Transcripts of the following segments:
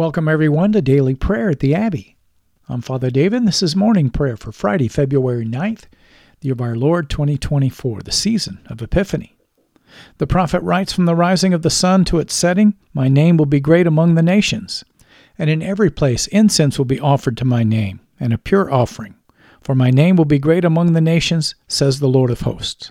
Welcome, everyone, to Daily Prayer at the Abbey. I'm Father David, and this is morning prayer for Friday, February 9th, the year of our Lord 2024, the season of Epiphany. The prophet writes From the rising of the sun to its setting, my name will be great among the nations. And in every place incense will be offered to my name, and a pure offering. For my name will be great among the nations, says the Lord of hosts.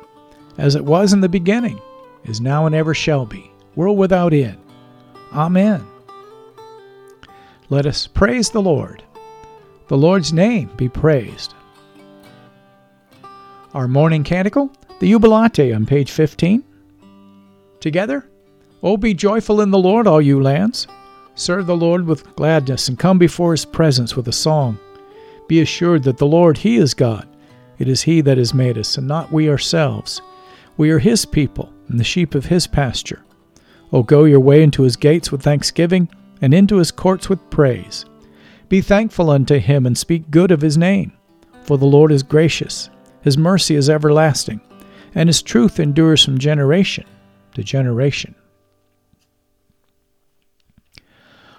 as it was in the beginning, is now and ever shall be, world without end. Amen. Let us praise the Lord. The Lord's name be praised. Our morning canticle, the Jubilate on page 15. Together, O be joyful in the Lord, all you lands. Serve the Lord with gladness and come before his presence with a song. Be assured that the Lord, he is God. It is he that has made us, and not we ourselves. We are his people, and the sheep of his pasture. O go your way into his gates with thanksgiving, and into his courts with praise. Be thankful unto him, and speak good of his name. For the Lord is gracious, his mercy is everlasting, and his truth endures from generation to generation.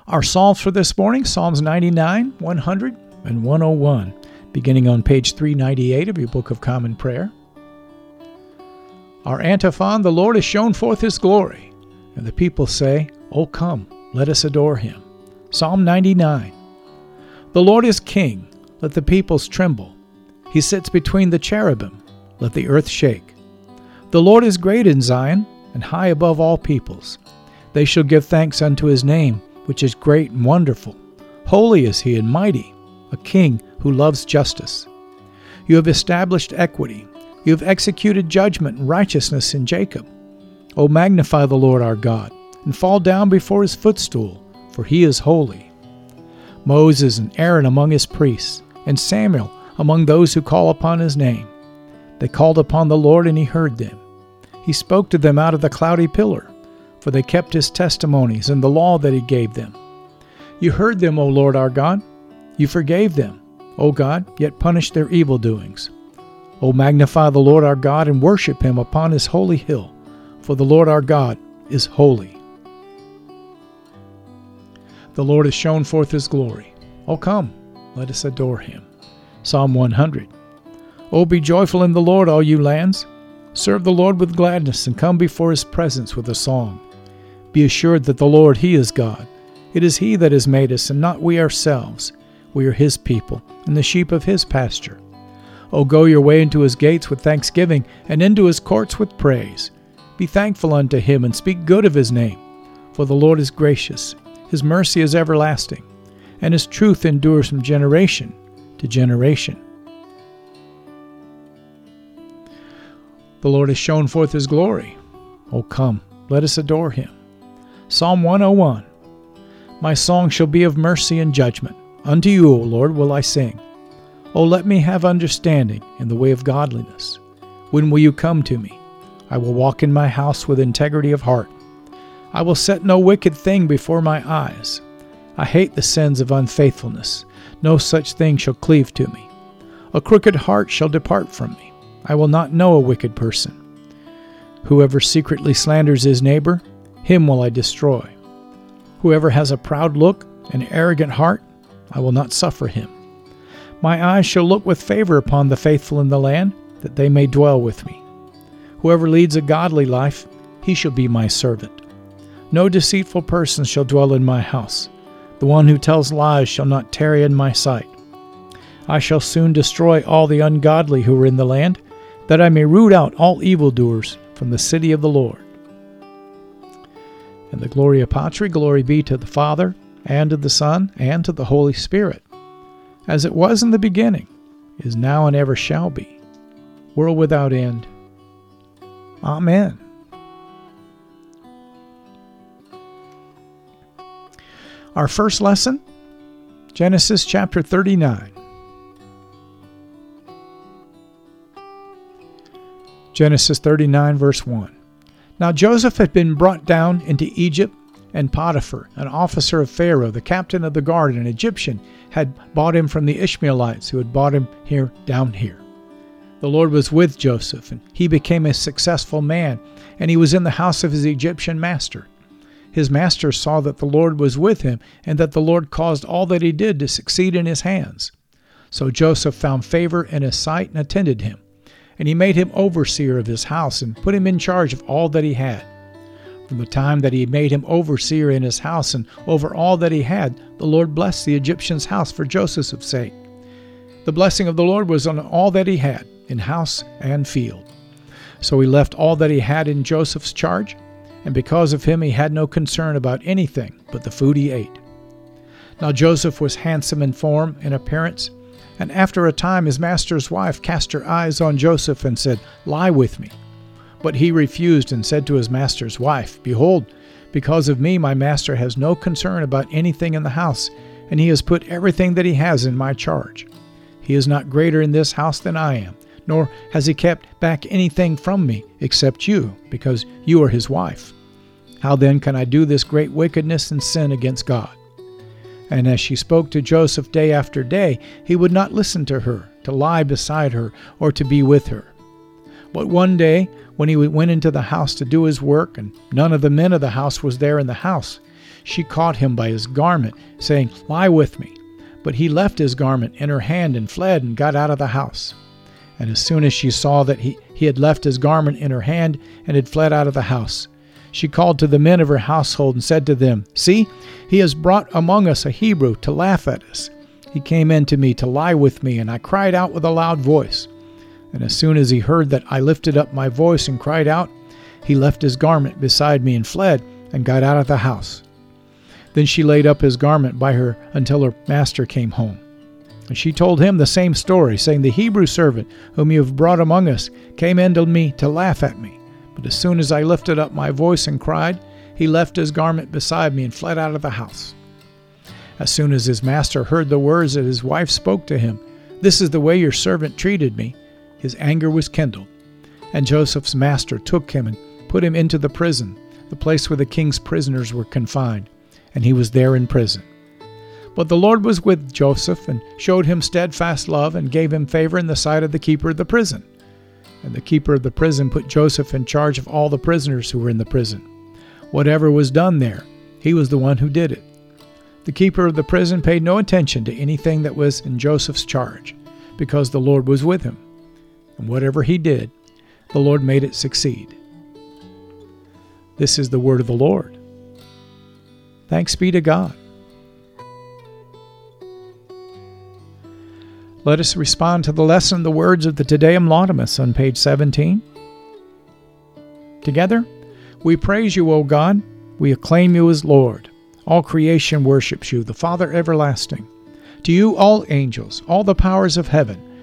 Our Psalms for this morning Psalms 99, 100, and 101, beginning on page 398 of your Book of Common Prayer. Our antiphon, the Lord has shown forth his glory. And the people say, Oh, come, let us adore him. Psalm 99. The Lord is king, let the peoples tremble. He sits between the cherubim, let the earth shake. The Lord is great in Zion, and high above all peoples. They shall give thanks unto his name, which is great and wonderful. Holy is he and mighty, a king who loves justice. You have established equity you have executed judgment and righteousness in Jacob. O magnify the Lord our God, and fall down before his footstool, for he is holy. Moses and Aaron among his priests, and Samuel among those who call upon his name. They called upon the Lord, and he heard them. He spoke to them out of the cloudy pillar, for they kept his testimonies and the law that he gave them. You heard them, O Lord our God. You forgave them, O God, yet punished their evil doings. O magnify the Lord our God and worship him upon his holy hill, for the Lord our God is holy. The Lord has shown forth his glory. O come, let us adore him. Psalm 100. O be joyful in the Lord, all you lands. Serve the Lord with gladness and come before his presence with a song. Be assured that the Lord, he is God. It is he that has made us, and not we ourselves. We are his people, and the sheep of his pasture. O go your way into his gates with thanksgiving, and into his courts with praise. Be thankful unto him and speak good of his name. For the Lord is gracious, his mercy is everlasting, and his truth endures from generation to generation. The Lord has shown forth his glory. O come, let us adore him. Psalm 101 My song shall be of mercy and judgment. Unto you, O Lord, will I sing. O let me have understanding in the way of godliness. When will you come to me? I will walk in my house with integrity of heart. I will set no wicked thing before my eyes. I hate the sins of unfaithfulness. No such thing shall cleave to me. A crooked heart shall depart from me. I will not know a wicked person. Whoever secretly slanders his neighbor, him will I destroy. Whoever has a proud look, an arrogant heart, I will not suffer him. My eyes shall look with favor upon the faithful in the land, that they may dwell with me. Whoever leads a godly life, he shall be my servant. No deceitful person shall dwell in my house. The one who tells lies shall not tarry in my sight. I shall soon destroy all the ungodly who are in the land, that I may root out all evildoers from the city of the Lord. And the Gloria Patri, glory be to the Father, and to the Son, and to the Holy Spirit, as it was in the beginning, is now, and ever shall be, world without end. Amen. Our first lesson Genesis chapter 39. Genesis 39, verse 1. Now Joseph had been brought down into Egypt, and Potiphar, an officer of Pharaoh, the captain of the guard, an Egyptian, had bought him from the Ishmaelites who had bought him here down here. The Lord was with Joseph, and he became a successful man, and he was in the house of his Egyptian master. His master saw that the Lord was with him, and that the Lord caused all that he did to succeed in his hands. So Joseph found favor in his sight and attended him. And he made him overseer of his house, and put him in charge of all that he had. From the time that he made him overseer in his house and over all that he had, the Lord blessed the Egyptian's house for Joseph's sake. The blessing of the Lord was on all that he had in house and field. So he left all that he had in Joseph's charge, and because of him he had no concern about anything but the food he ate. Now Joseph was handsome in form and appearance, and after a time his master's wife cast her eyes on Joseph and said, Lie with me. But he refused and said to his master's wife, Behold, because of me my master has no concern about anything in the house, and he has put everything that he has in my charge. He is not greater in this house than I am, nor has he kept back anything from me except you, because you are his wife. How then can I do this great wickedness and sin against God? And as she spoke to Joseph day after day, he would not listen to her, to lie beside her, or to be with her. But one day, when he went into the house to do his work, and none of the men of the house was there in the house, she caught him by his garment, saying, Lie with me. But he left his garment in her hand and fled and got out of the house. And as soon as she saw that he, he had left his garment in her hand and had fled out of the house, she called to the men of her household and said to them, See, he has brought among us a Hebrew to laugh at us. He came in to me to lie with me, and I cried out with a loud voice. And as soon as he heard that I lifted up my voice and cried out, he left his garment beside me and fled and got out of the house. Then she laid up his garment by her until her master came home. And she told him the same story, saying, The Hebrew servant whom you have brought among us came in to me to laugh at me. But as soon as I lifted up my voice and cried, he left his garment beside me and fled out of the house. As soon as his master heard the words that his wife spoke to him, This is the way your servant treated me, his anger was kindled. And Joseph's master took him and put him into the prison, the place where the king's prisoners were confined, and he was there in prison. But the Lord was with Joseph and showed him steadfast love and gave him favor in the sight of the keeper of the prison. And the keeper of the prison put Joseph in charge of all the prisoners who were in the prison. Whatever was done there, he was the one who did it. The keeper of the prison paid no attention to anything that was in Joseph's charge, because the Lord was with him. And whatever he did, the Lord made it succeed. This is the word of the Lord. Thanks be to God. Let us respond to the lesson, the words of the Te Deum Laudamus on page 17. Together, we praise you, O God. We acclaim you as Lord. All creation worships you, the Father everlasting. To you, all angels, all the powers of heaven,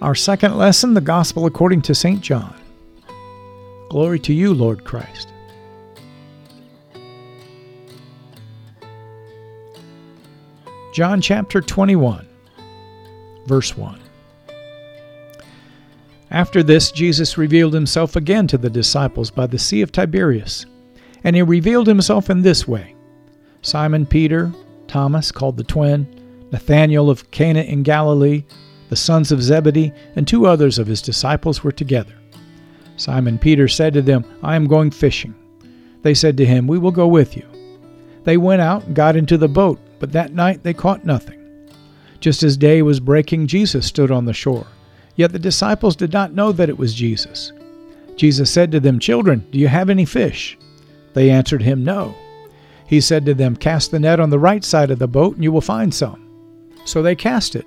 Our second lesson, the Gospel according to St. John. Glory to you, Lord Christ. John chapter 21, verse 1. After this, Jesus revealed himself again to the disciples by the Sea of Tiberias. And he revealed himself in this way Simon Peter, Thomas, called the twin, Nathanael of Cana in Galilee, the sons of Zebedee, and two others of his disciples were together. Simon Peter said to them, I am going fishing. They said to him, We will go with you. They went out and got into the boat, but that night they caught nothing. Just as day was breaking, Jesus stood on the shore. Yet the disciples did not know that it was Jesus. Jesus said to them, Children, do you have any fish? They answered him, No. He said to them, Cast the net on the right side of the boat, and you will find some. So they cast it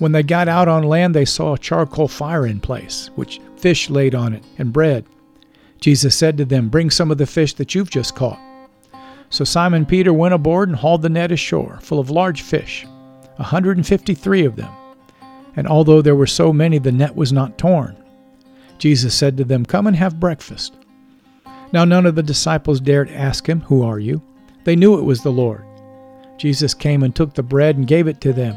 When they got out on land, they saw a charcoal fire in place, which fish laid on it, and bread. Jesus said to them, Bring some of the fish that you've just caught. So Simon Peter went aboard and hauled the net ashore, full of large fish, a 153 of them. And although there were so many, the net was not torn. Jesus said to them, Come and have breakfast. Now none of the disciples dared ask him, Who are you? They knew it was the Lord. Jesus came and took the bread and gave it to them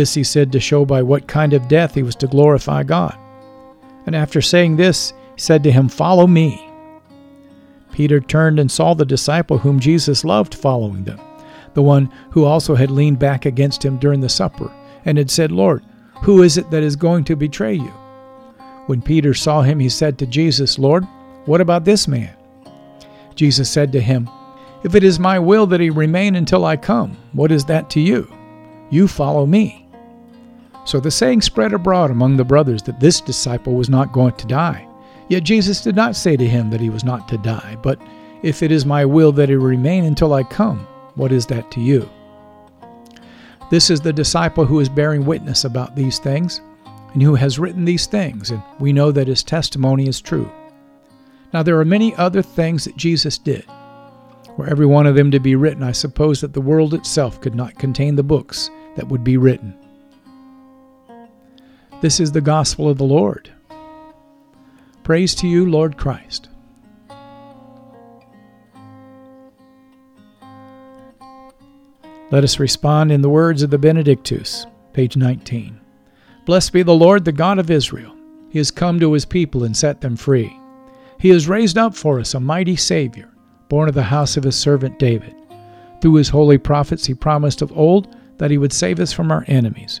This he said to show by what kind of death he was to glorify God. And after saying this, he said to him, Follow me. Peter turned and saw the disciple whom Jesus loved following them, the one who also had leaned back against him during the supper, and had said, Lord, who is it that is going to betray you? When Peter saw him, he said to Jesus, Lord, what about this man? Jesus said to him, If it is my will that he remain until I come, what is that to you? You follow me. So the saying spread abroad among the brothers that this disciple was not going to die. Yet Jesus did not say to him that he was not to die, but, If it is my will that he remain until I come, what is that to you? This is the disciple who is bearing witness about these things, and who has written these things, and we know that his testimony is true. Now there are many other things that Jesus did. Were every one of them to be written, I suppose that the world itself could not contain the books that would be written. This is the gospel of the Lord. Praise to you, Lord Christ. Let us respond in the words of the Benedictus, page 19. Blessed be the Lord, the God of Israel. He has come to his people and set them free. He has raised up for us a mighty Savior, born of the house of his servant David. Through his holy prophets, he promised of old that he would save us from our enemies,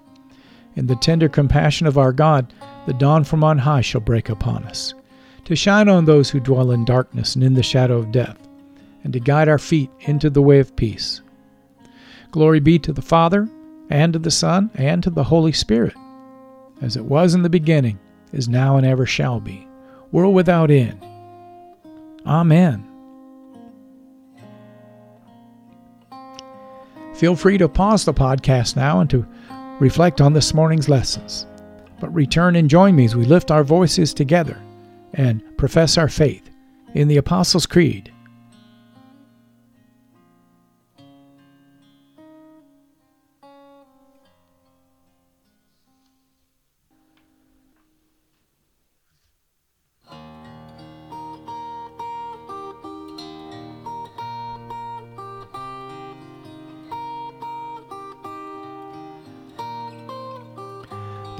In the tender compassion of our God, the dawn from on high shall break upon us, to shine on those who dwell in darkness and in the shadow of death, and to guide our feet into the way of peace. Glory be to the Father, and to the Son, and to the Holy Spirit, as it was in the beginning, is now, and ever shall be, world without end. Amen. Feel free to pause the podcast now and to reflect on this morning's lessons. But return and join me as we lift our voices together and profess our faith in the Apostles' Creed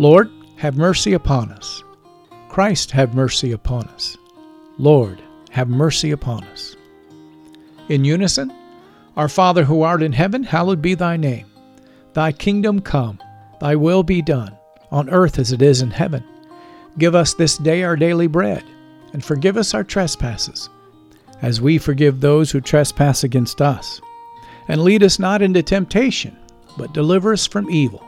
Lord, have mercy upon us. Christ, have mercy upon us. Lord, have mercy upon us. In unison, Our Father who art in heaven, hallowed be thy name. Thy kingdom come, thy will be done, on earth as it is in heaven. Give us this day our daily bread, and forgive us our trespasses, as we forgive those who trespass against us. And lead us not into temptation, but deliver us from evil.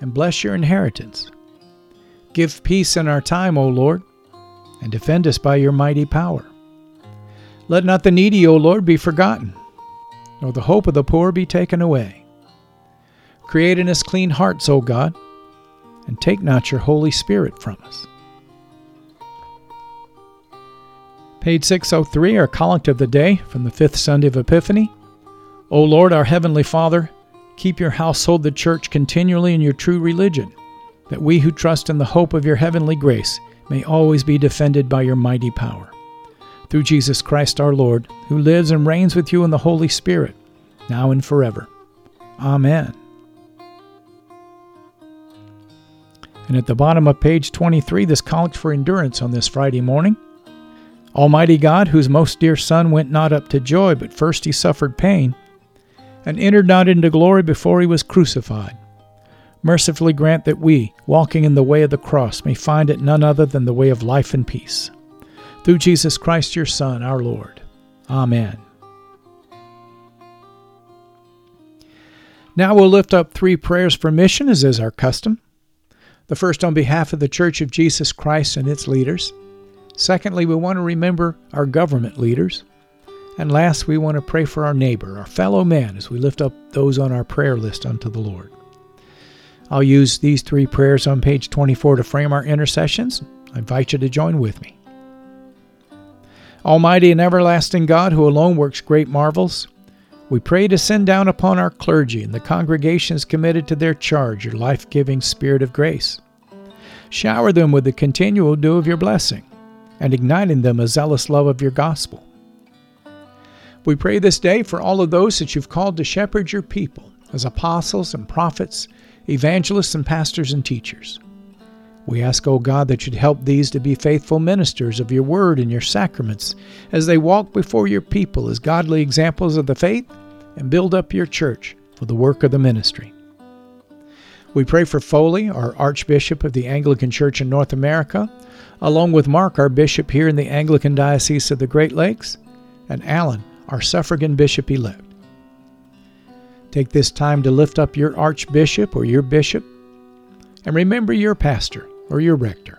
and bless your inheritance. Give peace in our time, O Lord, and defend us by your mighty power. Let not the needy, O Lord, be forgotten, nor the hope of the poor be taken away. Create in us clean hearts, O God, and take not your Holy Spirit from us. Page 603, our collect of the day from the fifth Sunday of Epiphany. O Lord, our Heavenly Father, Keep your household, the church, continually in your true religion, that we who trust in the hope of your heavenly grace may always be defended by your mighty power. Through Jesus Christ our Lord, who lives and reigns with you in the Holy Spirit, now and forever. Amen. And at the bottom of page 23, this collect for endurance on this Friday morning. Almighty God, whose most dear Son went not up to joy, but first he suffered pain, and entered not into glory before he was crucified. mercifully grant that we, walking in the way of the cross, may find it none other than the way of life and peace. Through Jesus Christ, your Son, our Lord. Amen. Now we'll lift up three prayers for mission, as is our custom. The first on behalf of the Church of Jesus Christ and its leaders. Secondly, we want to remember our government leaders. And last, we want to pray for our neighbor, our fellow man, as we lift up those on our prayer list unto the Lord. I'll use these three prayers on page 24 to frame our intercessions. I invite you to join with me. Almighty and everlasting God, who alone works great marvels, we pray to send down upon our clergy and the congregations committed to their charge your life giving spirit of grace. Shower them with the continual dew of your blessing, and ignite in them a zealous love of your gospel. We pray this day for all of those that you've called to shepherd your people as apostles and prophets, evangelists and pastors and teachers. We ask, O oh God, that you'd help these to be faithful ministers of your word and your sacraments as they walk before your people as godly examples of the faith and build up your church for the work of the ministry. We pray for Foley, our Archbishop of the Anglican Church in North America, along with Mark, our Bishop here in the Anglican Diocese of the Great Lakes, and Alan, our suffragan Bishop elect. Take this time to lift up your Archbishop or your Bishop, and remember your pastor or your rector.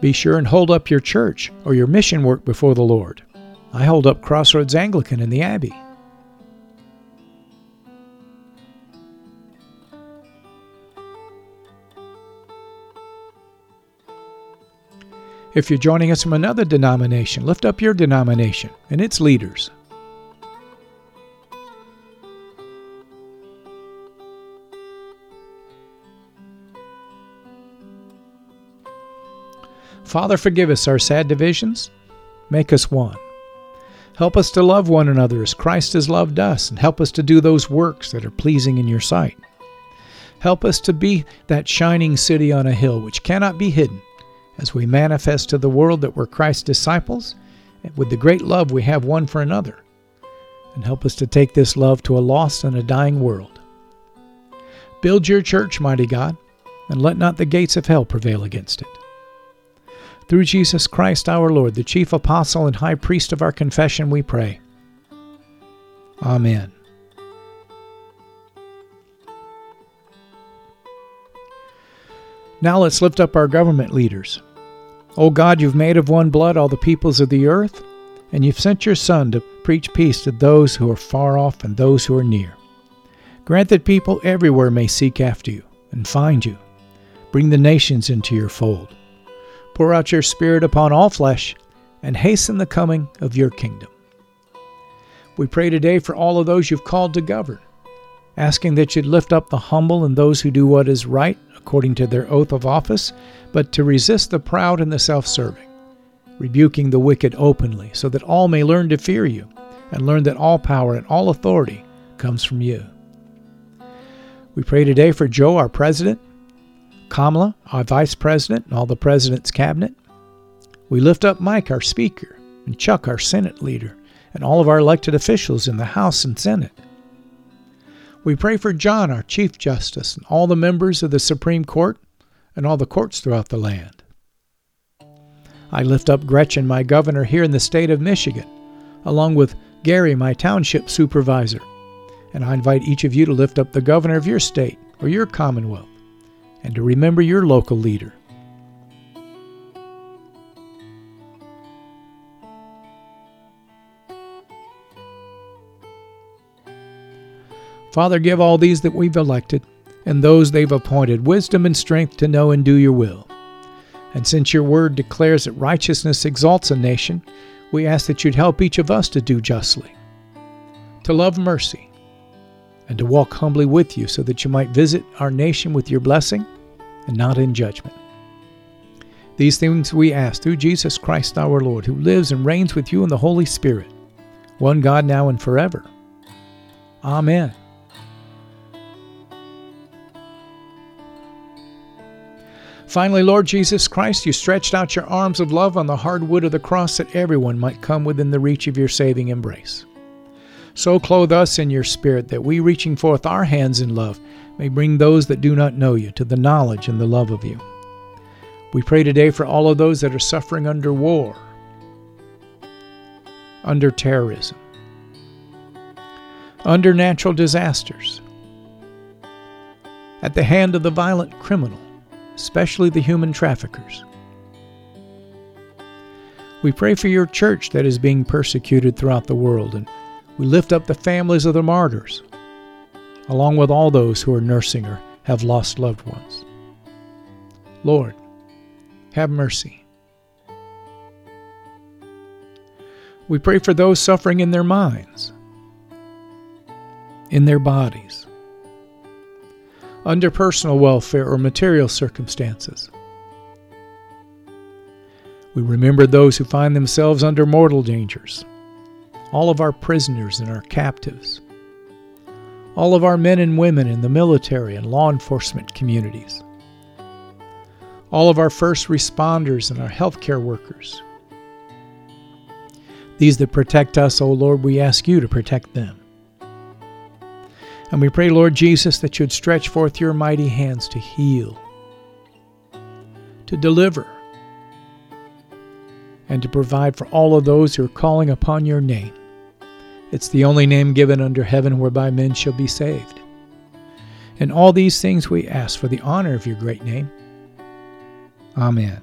Be sure and hold up your church or your mission work before the Lord. I hold up Crossroads Anglican in the Abbey. If you're joining us from another denomination, lift up your denomination and its leaders. Father, forgive us our sad divisions. Make us one. Help us to love one another as Christ has loved us, and help us to do those works that are pleasing in your sight. Help us to be that shining city on a hill which cannot be hidden as we manifest to the world that we're Christ's disciples with the great love we have one for another. And help us to take this love to a lost and a dying world. Build your church, mighty God, and let not the gates of hell prevail against it. Through Jesus Christ our Lord, the chief apostle and high priest of our confession, we pray. Amen. Now let's lift up our government leaders. O God, you've made of one blood all the peoples of the earth, and you've sent your Son to preach peace to those who are far off and those who are near. Grant that people everywhere may seek after you and find you. Bring the nations into your fold. Pour out your Spirit upon all flesh and hasten the coming of your kingdom. We pray today for all of those you've called to govern, asking that you'd lift up the humble and those who do what is right according to their oath of office, but to resist the proud and the self serving, rebuking the wicked openly, so that all may learn to fear you and learn that all power and all authority comes from you. We pray today for Joe, our president, Kamala, our vice president, and all the president's cabinet. We lift up Mike, our speaker, and Chuck, our Senate leader, and all of our elected officials in the House and Senate. We pray for John, our Chief Justice, and all the members of the Supreme Court and all the courts throughout the land. I lift up Gretchen, my governor here in the state of Michigan, along with Gary, my township supervisor. And I invite each of you to lift up the governor of your state or your commonwealth and to remember your local leader. Father, give all these that we've elected and those they've appointed wisdom and strength to know and do your will. And since your word declares that righteousness exalts a nation, we ask that you'd help each of us to do justly, to love mercy, and to walk humbly with you so that you might visit our nation with your blessing and not in judgment. These things we ask through Jesus Christ our Lord, who lives and reigns with you in the Holy Spirit, one God now and forever. Amen. Finally, Lord Jesus Christ, you stretched out your arms of love on the hard wood of the cross that everyone might come within the reach of your saving embrace. So clothe us in your Spirit that we, reaching forth our hands in love, may bring those that do not know you to the knowledge and the love of you. We pray today for all of those that are suffering under war, under terrorism, under natural disasters, at the hand of the violent criminal especially the human traffickers. We pray for your church that is being persecuted throughout the world, and we lift up the families of the martyrs, along with all those who are nursing or have lost loved ones. Lord, have mercy. We pray for those suffering in their minds, in their bodies, under personal welfare or material circumstances. We remember those who find themselves under mortal dangers, all of our prisoners and our captives, all of our men and women in the military and law enforcement communities, all of our first responders and our healthcare workers. These that protect us, O Lord, we ask you to protect them. And we pray, Lord Jesus, that you'd stretch forth your mighty hands to heal, to deliver, and to provide for all of those who are calling upon your name. It's the only name given under heaven whereby men shall be saved. And all these things we ask for the honor of your great name. Amen.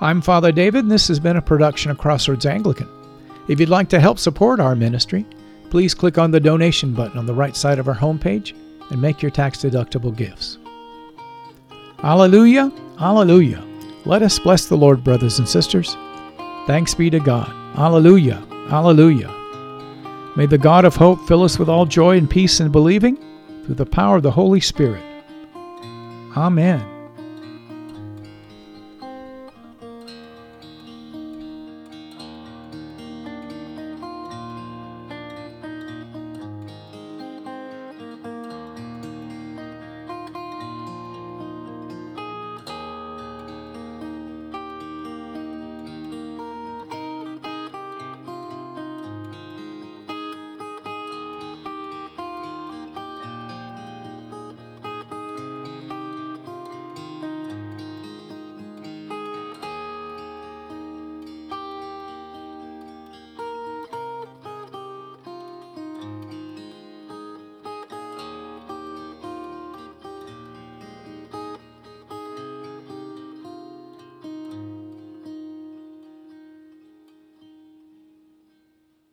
I'm Father David, and this has been a production of Crossroads Anglican. If you'd like to help support our ministry, please click on the donation button on the right side of our homepage and make your tax deductible gifts. Alleluia, Alleluia. Let us bless the Lord, brothers and sisters. Thanks be to God. Alleluia. Alleluia. May the God of hope fill us with all joy and peace in believing through the power of the Holy Spirit. Amen.